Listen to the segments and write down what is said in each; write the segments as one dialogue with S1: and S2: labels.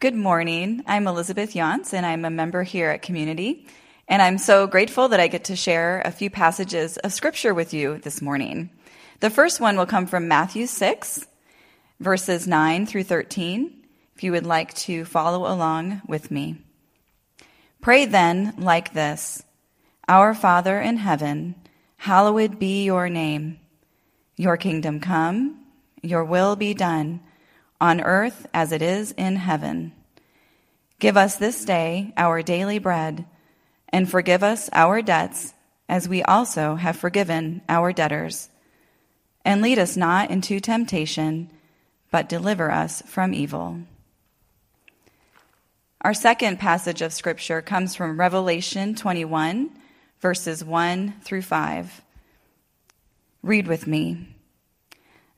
S1: Good morning. I'm Elizabeth Yance, and I'm a member here at Community. And I'm so grateful that I get to share a few passages of Scripture with you this morning. The first one will come from Matthew 6, verses 9 through 13, if you would like to follow along with me. Pray then like this Our Father in heaven, hallowed be your name. Your kingdom come, your will be done on earth as it is in heaven. Give us this day our daily bread, and forgive us our debts as we also have forgiven our debtors. And lead us not into temptation, but deliver us from evil. Our second passage of Scripture comes from Revelation 21, verses 1 through 5. Read with me.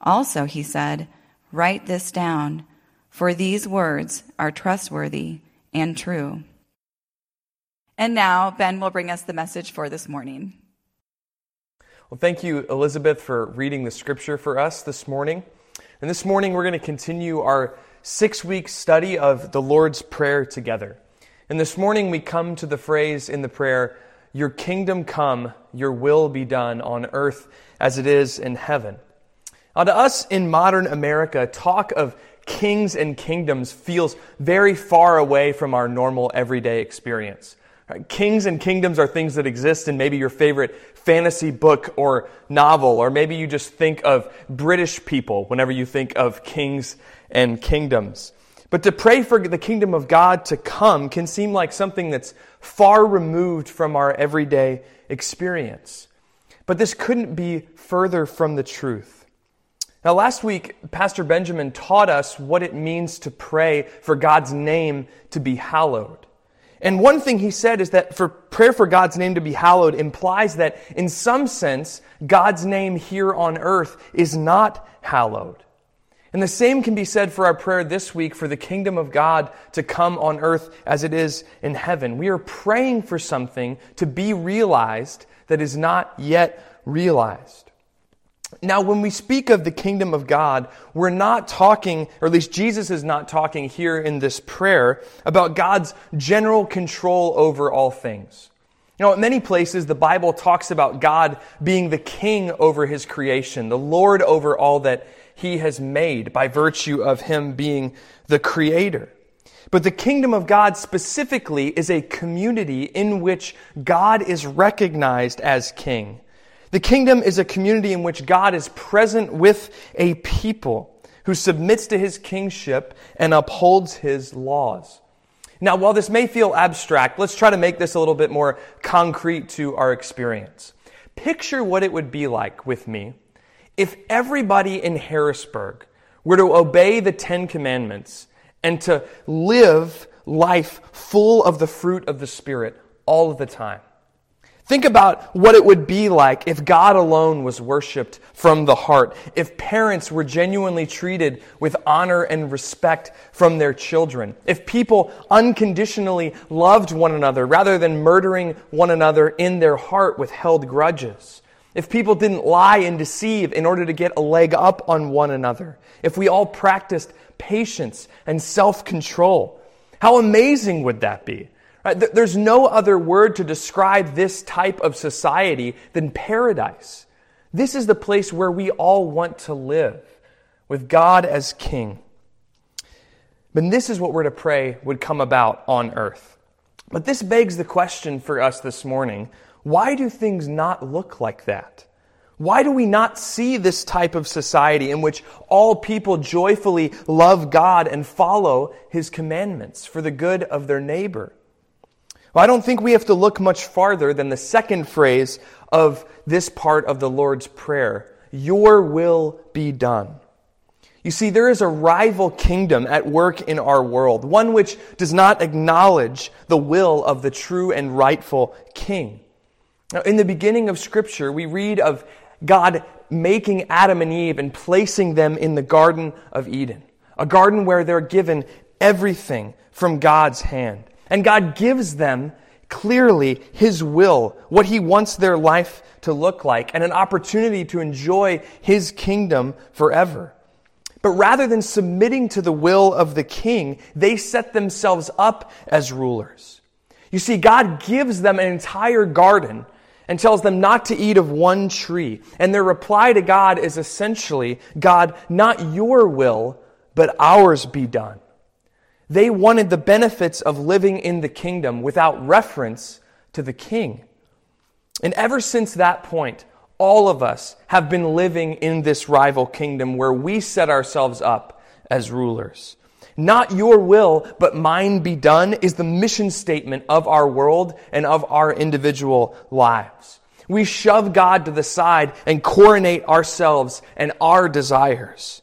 S1: Also, he said, Write this down, for these words are trustworthy and true. And now, Ben will bring us the message for this morning.
S2: Well, thank you, Elizabeth, for reading the scripture for us this morning. And this morning, we're going to continue our six week study of the Lord's Prayer together. And this morning, we come to the phrase in the prayer, Your kingdom come, your will be done on earth as it is in heaven. Now, to us in modern America, talk of kings and kingdoms feels very far away from our normal everyday experience. Kings and kingdoms are things that exist in maybe your favorite fantasy book or novel, or maybe you just think of British people whenever you think of kings and kingdoms. But to pray for the kingdom of God to come can seem like something that's far removed from our everyday experience. But this couldn't be further from the truth. Now, last week, Pastor Benjamin taught us what it means to pray for God's name to be hallowed. And one thing he said is that for prayer for God's name to be hallowed implies that in some sense, God's name here on earth is not hallowed. And the same can be said for our prayer this week for the kingdom of God to come on earth as it is in heaven. We are praying for something to be realized that is not yet realized. Now, when we speak of the kingdom of God, we're not talking, or at least Jesus is not talking here in this prayer, about God's general control over all things. You know, in many places, the Bible talks about God being the king over his creation, the Lord over all that he has made by virtue of him being the creator. But the kingdom of God specifically is a community in which God is recognized as king. The kingdom is a community in which God is present with a people who submits to his kingship and upholds his laws. Now, while this may feel abstract, let's try to make this a little bit more concrete to our experience. Picture what it would be like with me if everybody in Harrisburg were to obey the Ten Commandments and to live life full of the fruit of the Spirit all of the time. Think about what it would be like if God alone was worshiped from the heart, if parents were genuinely treated with honor and respect from their children, if people unconditionally loved one another rather than murdering one another in their heart with held grudges, if people didn't lie and deceive in order to get a leg up on one another, if we all practiced patience and self control. How amazing would that be? There's no other word to describe this type of society than paradise. This is the place where we all want to live, with God as King. But this is what we're to pray would come about on earth. But this begs the question for us this morning why do things not look like that? Why do we not see this type of society in which all people joyfully love God and follow His commandments for the good of their neighbor? I don't think we have to look much farther than the second phrase of this part of the Lord's Prayer Your will be done. You see, there is a rival kingdom at work in our world, one which does not acknowledge the will of the true and rightful king. Now, in the beginning of Scripture, we read of God making Adam and Eve and placing them in the Garden of Eden, a garden where they're given everything from God's hand. And God gives them clearly His will, what He wants their life to look like, and an opportunity to enjoy His kingdom forever. But rather than submitting to the will of the king, they set themselves up as rulers. You see, God gives them an entire garden and tells them not to eat of one tree. And their reply to God is essentially, God, not your will, but ours be done. They wanted the benefits of living in the kingdom without reference to the king. And ever since that point, all of us have been living in this rival kingdom where we set ourselves up as rulers. Not your will, but mine be done is the mission statement of our world and of our individual lives. We shove God to the side and coronate ourselves and our desires.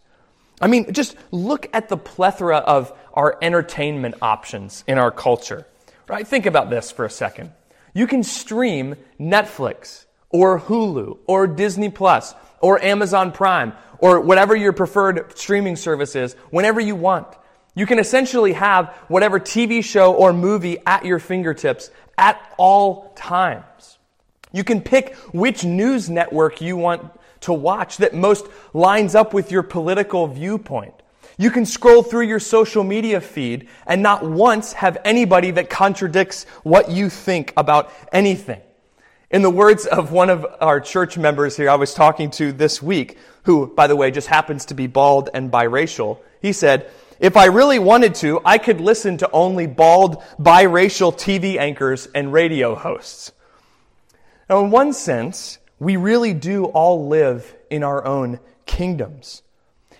S2: I mean, just look at the plethora of our entertainment options in our culture. Right? Think about this for a second. You can stream Netflix or Hulu or Disney Plus or Amazon Prime or whatever your preferred streaming service is whenever you want. You can essentially have whatever TV show or movie at your fingertips at all times. You can pick which news network you want to watch that most lines up with your political viewpoint. You can scroll through your social media feed and not once have anybody that contradicts what you think about anything. In the words of one of our church members here I was talking to this week, who, by the way, just happens to be bald and biracial, he said, if I really wanted to, I could listen to only bald, biracial TV anchors and radio hosts. Now, in one sense, we really do all live in our own kingdoms.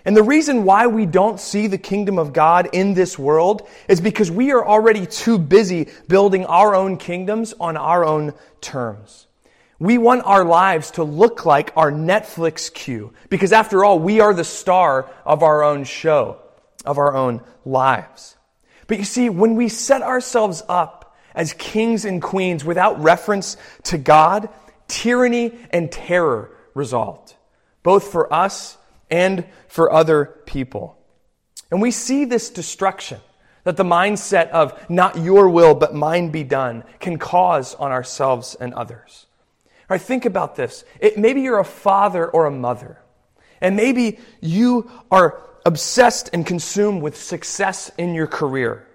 S2: And the reason why we don't see the kingdom of God in this world is because we are already too busy building our own kingdoms on our own terms. We want our lives to look like our Netflix queue because after all, we are the star of our own show of our own lives. But you see, when we set ourselves up as kings and queens without reference to God, tyranny and terror result, both for us and for other people. And we see this destruction that the mindset of not your will but mine be done can cause on ourselves and others. All right, think about this. It, maybe you're a father or a mother, and maybe you are obsessed and consumed with success in your career.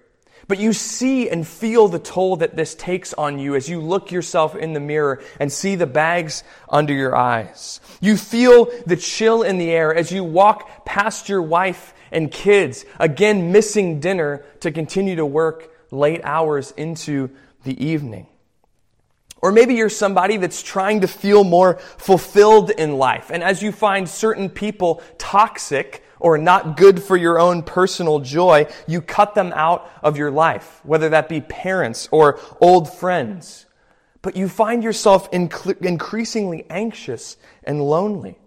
S2: But you see and feel the toll that this takes on you as you look yourself in the mirror and see the bags under your eyes. You feel the chill in the air as you walk past your wife and kids, again missing dinner to continue to work late hours into the evening. Or maybe you're somebody that's trying to feel more fulfilled in life. And as you find certain people toxic, or not good for your own personal joy, you cut them out of your life, whether that be parents or old friends. But you find yourself increasingly anxious and lonely.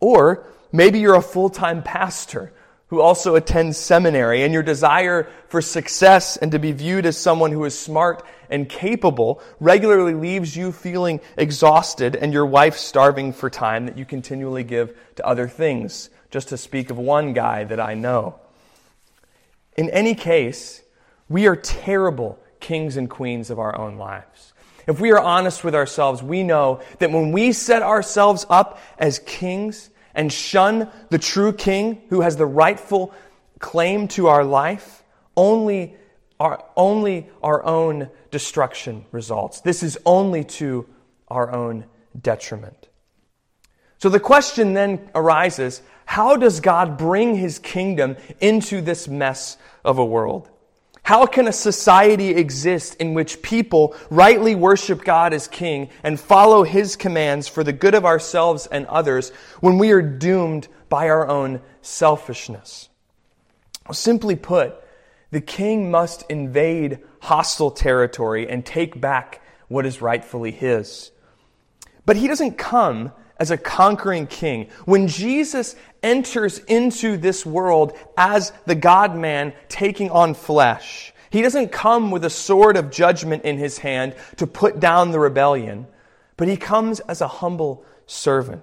S2: Or maybe you're a full time pastor who also attends seminary, and your desire for success and to be viewed as someone who is smart and capable regularly leaves you feeling exhausted and your wife starving for time that you continually give to other things just to speak of one guy that I know. In any case, we are terrible kings and queens of our own lives. If we are honest with ourselves, we know that when we set ourselves up as kings and shun the true king who has the rightful claim to our life, only our, only our own destruction results. This is only to our own detriment. So the question then arises how does God bring his kingdom into this mess of a world? How can a society exist in which people rightly worship God as king and follow his commands for the good of ourselves and others when we are doomed by our own selfishness? Simply put, the king must invade hostile territory and take back what is rightfully his. But he doesn't come as a conquering king. When Jesus enters into this world as the God man taking on flesh, he doesn't come with a sword of judgment in his hand to put down the rebellion, but he comes as a humble servant.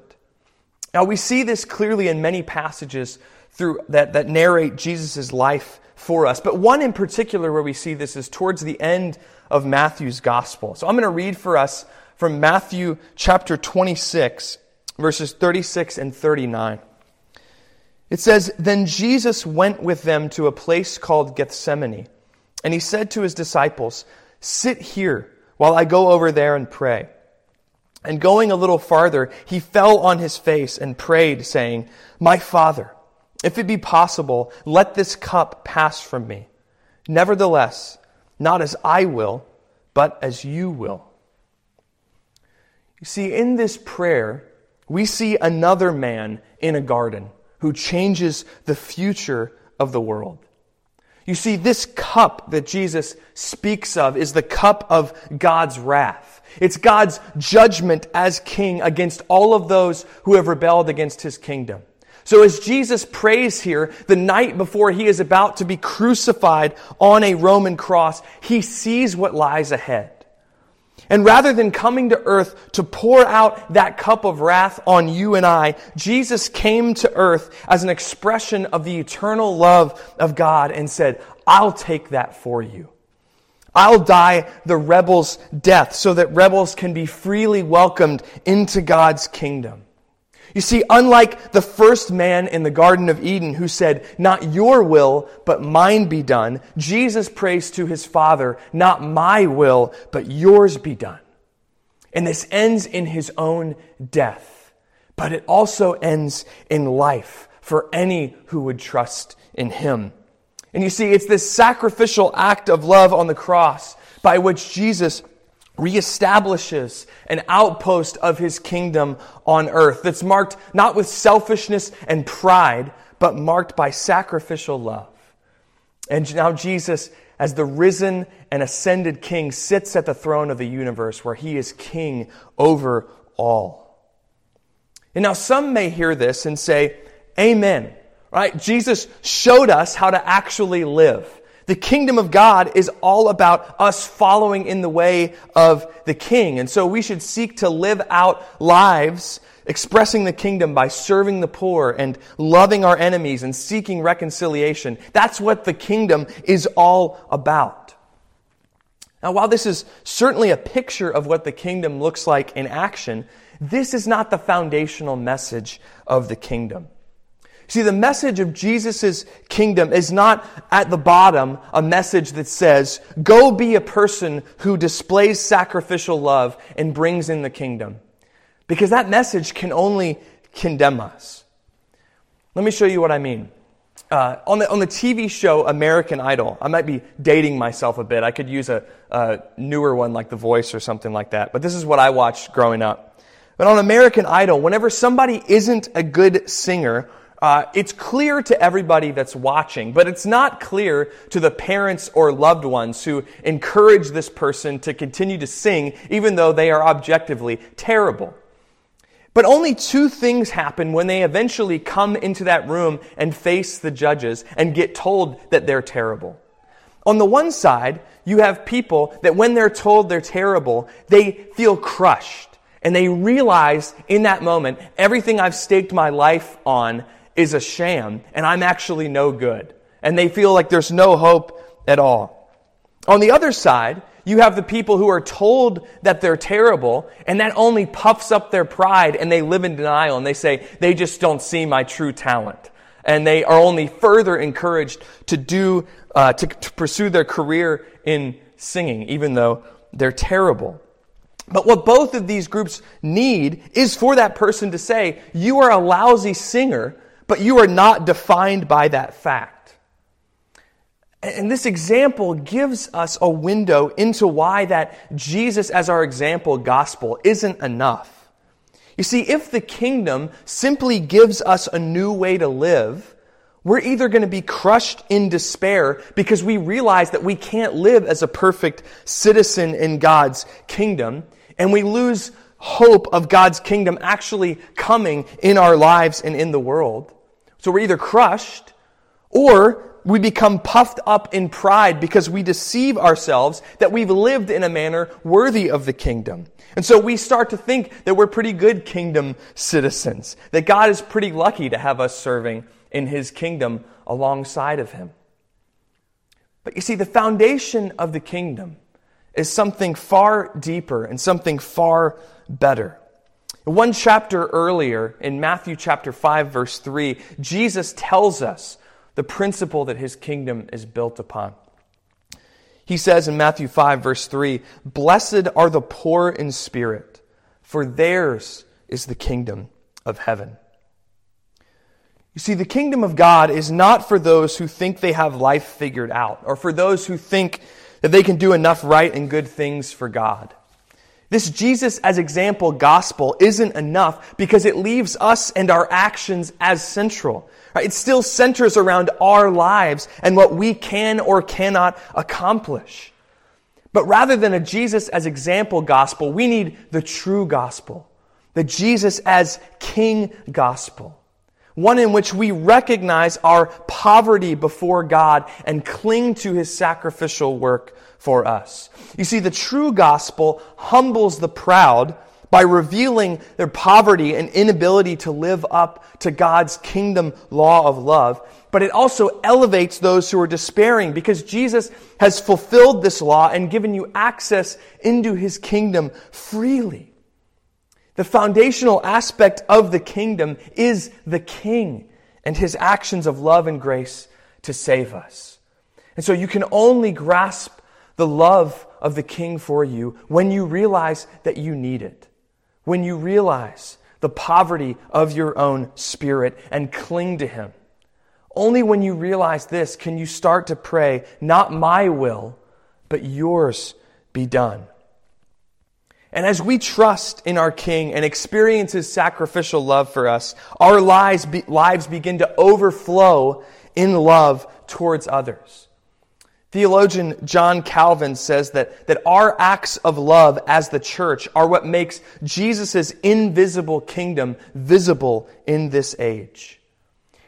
S2: Now, we see this clearly in many passages through, that, that narrate Jesus' life for us. But one in particular where we see this is towards the end of Matthew's gospel. So I'm going to read for us from Matthew chapter 26, verses 36 and 39. It says, Then Jesus went with them to a place called Gethsemane, and he said to his disciples, Sit here while I go over there and pray. And going a little farther, he fell on his face and prayed, saying, My Father, if it be possible, let this cup pass from me. Nevertheless, not as I will, but as you will. You see, in this prayer, we see another man in a garden who changes the future of the world. You see, this cup that Jesus speaks of is the cup of God's wrath. It's God's judgment as king against all of those who have rebelled against his kingdom. So as Jesus prays here, the night before he is about to be crucified on a Roman cross, he sees what lies ahead. And rather than coming to earth to pour out that cup of wrath on you and I, Jesus came to earth as an expression of the eternal love of God and said, I'll take that for you. I'll die the rebel's death so that rebels can be freely welcomed into God's kingdom. You see, unlike the first man in the Garden of Eden who said, Not your will, but mine be done, Jesus prays to his Father, Not my will, but yours be done. And this ends in his own death, but it also ends in life for any who would trust in him. And you see, it's this sacrificial act of love on the cross by which Jesus reestablishes an outpost of his kingdom on earth that's marked not with selfishness and pride, but marked by sacrificial love. And now Jesus, as the risen and ascended king, sits at the throne of the universe where he is king over all. And now some may hear this and say, Amen. Right? Jesus showed us how to actually live. The kingdom of God is all about us following in the way of the king. And so we should seek to live out lives expressing the kingdom by serving the poor and loving our enemies and seeking reconciliation. That's what the kingdom is all about. Now, while this is certainly a picture of what the kingdom looks like in action, this is not the foundational message of the kingdom. See, the message of Jesus' kingdom is not at the bottom a message that says, go be a person who displays sacrificial love and brings in the kingdom. Because that message can only condemn us. Let me show you what I mean. Uh, on, the, on the TV show American Idol, I might be dating myself a bit. I could use a, a newer one like The Voice or something like that. But this is what I watched growing up. But on American Idol, whenever somebody isn't a good singer, uh, it's clear to everybody that's watching, but it's not clear to the parents or loved ones who encourage this person to continue to sing, even though they are objectively terrible. But only two things happen when they eventually come into that room and face the judges and get told that they're terrible. On the one side, you have people that when they're told they're terrible, they feel crushed. And they realize in that moment, everything I've staked my life on is a sham and I'm actually no good. And they feel like there's no hope at all. On the other side, you have the people who are told that they're terrible and that only puffs up their pride and they live in denial and they say, they just don't see my true talent. And they are only further encouraged to do, uh, to, to pursue their career in singing, even though they're terrible. But what both of these groups need is for that person to say, You are a lousy singer, but you are not defined by that fact. And this example gives us a window into why that Jesus as our example gospel isn't enough. You see, if the kingdom simply gives us a new way to live, we're either going to be crushed in despair because we realize that we can't live as a perfect citizen in God's kingdom, and we lose hope of God's kingdom actually coming in our lives and in the world. So we're either crushed or we become puffed up in pride because we deceive ourselves that we've lived in a manner worthy of the kingdom. And so we start to think that we're pretty good kingdom citizens, that God is pretty lucky to have us serving in his kingdom alongside of him. But you see, the foundation of the kingdom is something far deeper and something far better. One chapter earlier, in Matthew chapter 5, verse 3, Jesus tells us the principle that his kingdom is built upon. He says in Matthew 5, verse 3, Blessed are the poor in spirit, for theirs is the kingdom of heaven. You see, the kingdom of God is not for those who think they have life figured out, or for those who think that they can do enough right and good things for God. This Jesus as example gospel isn't enough because it leaves us and our actions as central. Right? It still centers around our lives and what we can or cannot accomplish. But rather than a Jesus as example gospel, we need the true gospel, the Jesus as King gospel. One in which we recognize our poverty before God and cling to his sacrificial work for us. You see, the true gospel humbles the proud by revealing their poverty and inability to live up to God's kingdom law of love. But it also elevates those who are despairing because Jesus has fulfilled this law and given you access into his kingdom freely. The foundational aspect of the kingdom is the king and his actions of love and grace to save us. And so you can only grasp the love of the king for you when you realize that you need it when you realize the poverty of your own spirit and cling to Him. Only when you realize this can you start to pray, not my will, but yours be done. And as we trust in our King and experience His sacrificial love for us, our lives, be, lives begin to overflow in love towards others. Theologian John Calvin says that, that our acts of love as the church are what makes Jesus' invisible kingdom visible in this age.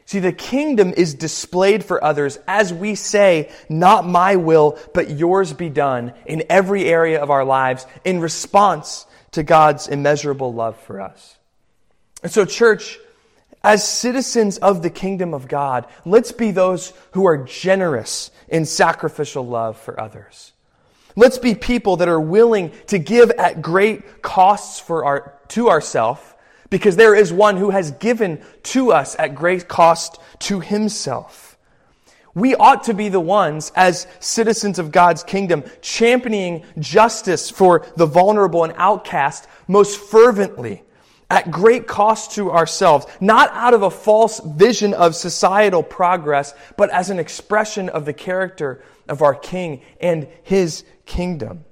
S2: See, the kingdom is displayed for others as we say, not my will, but yours be done in every area of our lives in response to God's immeasurable love for us. And so, church, as citizens of the kingdom of God, let's be those who are generous in sacrificial love for others. Let's be people that are willing to give at great costs for our, to ourselves because there is one who has given to us at great cost to himself. We ought to be the ones, as citizens of God's kingdom, championing justice for the vulnerable and outcast most fervently at great cost to ourselves, not out of a false vision of societal progress, but as an expression of the character of our King and His kingdom.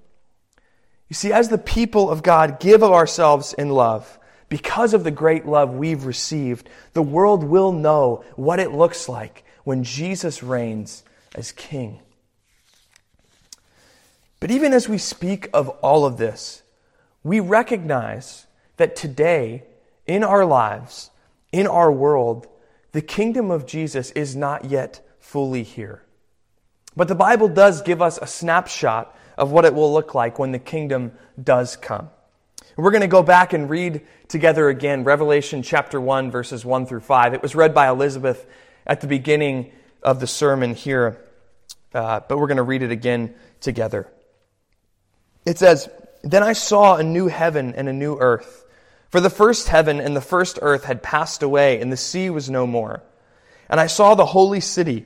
S2: You see, as the people of God give of ourselves in love, because of the great love we've received, the world will know what it looks like when Jesus reigns as King. But even as we speak of all of this, we recognize that today, in our lives, in our world, the kingdom of Jesus is not yet fully here. But the Bible does give us a snapshot of what it will look like when the kingdom does come. We're going to go back and read together again Revelation chapter 1, verses 1 through 5. It was read by Elizabeth at the beginning of the sermon here, uh, but we're going to read it again together. It says, Then I saw a new heaven and a new earth. For the first heaven and the first earth had passed away, and the sea was no more. And I saw the holy city,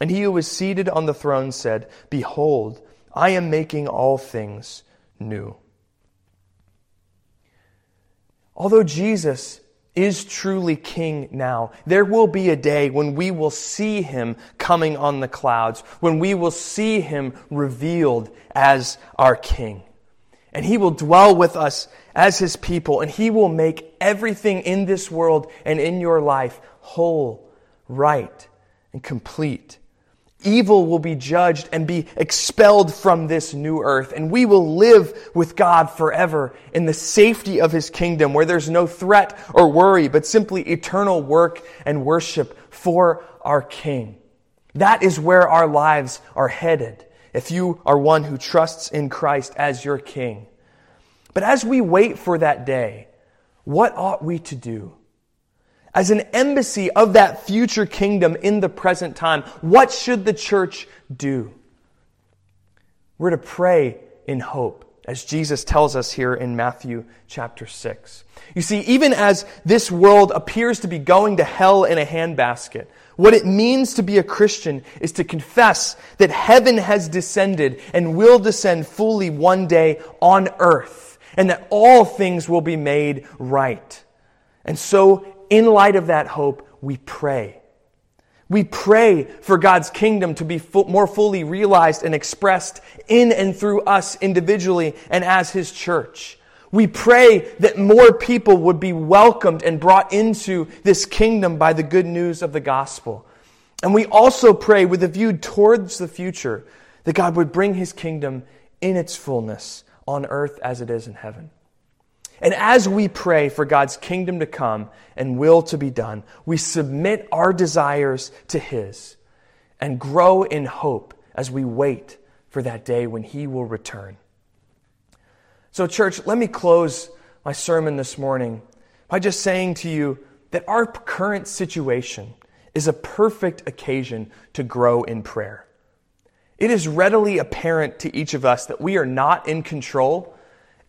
S2: And he who was seated on the throne said, Behold, I am making all things new. Although Jesus is truly king now, there will be a day when we will see him coming on the clouds, when we will see him revealed as our king. And he will dwell with us as his people, and he will make everything in this world and in your life whole, right, and complete. Evil will be judged and be expelled from this new earth, and we will live with God forever in the safety of His kingdom where there's no threat or worry, but simply eternal work and worship for our King. That is where our lives are headed if you are one who trusts in Christ as your King. But as we wait for that day, what ought we to do? As an embassy of that future kingdom in the present time, what should the church do? We're to pray in hope, as Jesus tells us here in Matthew chapter 6. You see, even as this world appears to be going to hell in a handbasket, what it means to be a Christian is to confess that heaven has descended and will descend fully one day on earth, and that all things will be made right. And so in light of that hope, we pray. We pray for God's kingdom to be more fully realized and expressed in and through us individually and as His church. We pray that more people would be welcomed and brought into this kingdom by the good news of the gospel. And we also pray with a view towards the future that God would bring His kingdom in its fullness on earth as it is in heaven. And as we pray for God's kingdom to come and will to be done, we submit our desires to His and grow in hope as we wait for that day when He will return. So, church, let me close my sermon this morning by just saying to you that our current situation is a perfect occasion to grow in prayer. It is readily apparent to each of us that we are not in control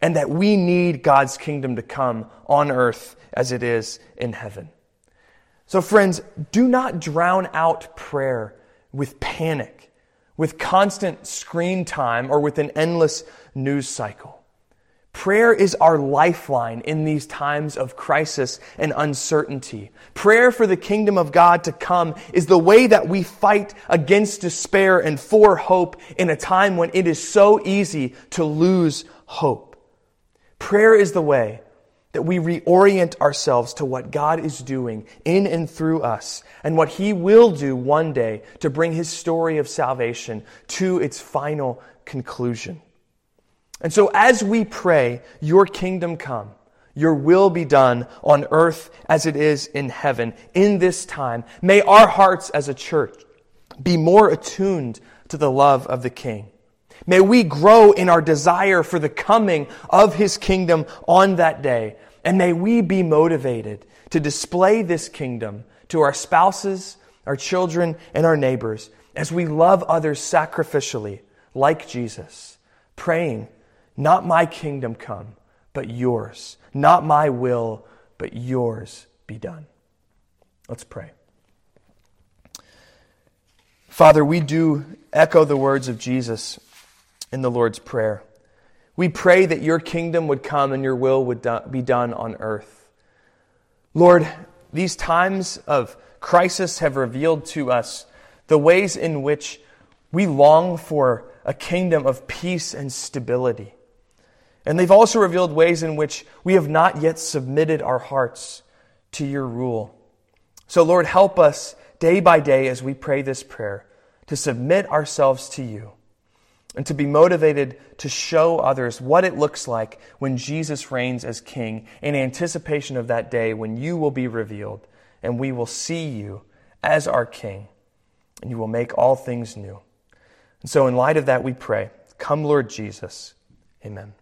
S2: and that we need God's kingdom to come on earth as it is in heaven. So, friends, do not drown out prayer with panic, with constant screen time, or with an endless news cycle. Prayer is our lifeline in these times of crisis and uncertainty. Prayer for the kingdom of God to come is the way that we fight against despair and for hope in a time when it is so easy to lose hope. Prayer is the way that we reorient ourselves to what God is doing in and through us and what He will do one day to bring His story of salvation to its final conclusion. And so, as we pray, Your kingdom come, Your will be done on earth as it is in heaven in this time, may our hearts as a church be more attuned to the love of the King. May we grow in our desire for the coming of His kingdom on that day. And may we be motivated to display this kingdom to our spouses, our children, and our neighbors as we love others sacrificially, like Jesus, praying, Not my kingdom come, but yours. Not my will, but yours be done. Let's pray. Father, we do echo the words of Jesus in the Lord's Prayer. We pray that your kingdom would come and your will would do- be done on earth. Lord, these times of crisis have revealed to us the ways in which we long for a kingdom of peace and stability. And they've also revealed ways in which we have not yet submitted our hearts to your rule. So, Lord, help us day by day as we pray this prayer to submit ourselves to you and to be motivated to show others what it looks like when Jesus reigns as king in anticipation of that day when you will be revealed and we will see you as our king and you will make all things new. And so, in light of that, we pray, Come, Lord Jesus. Amen.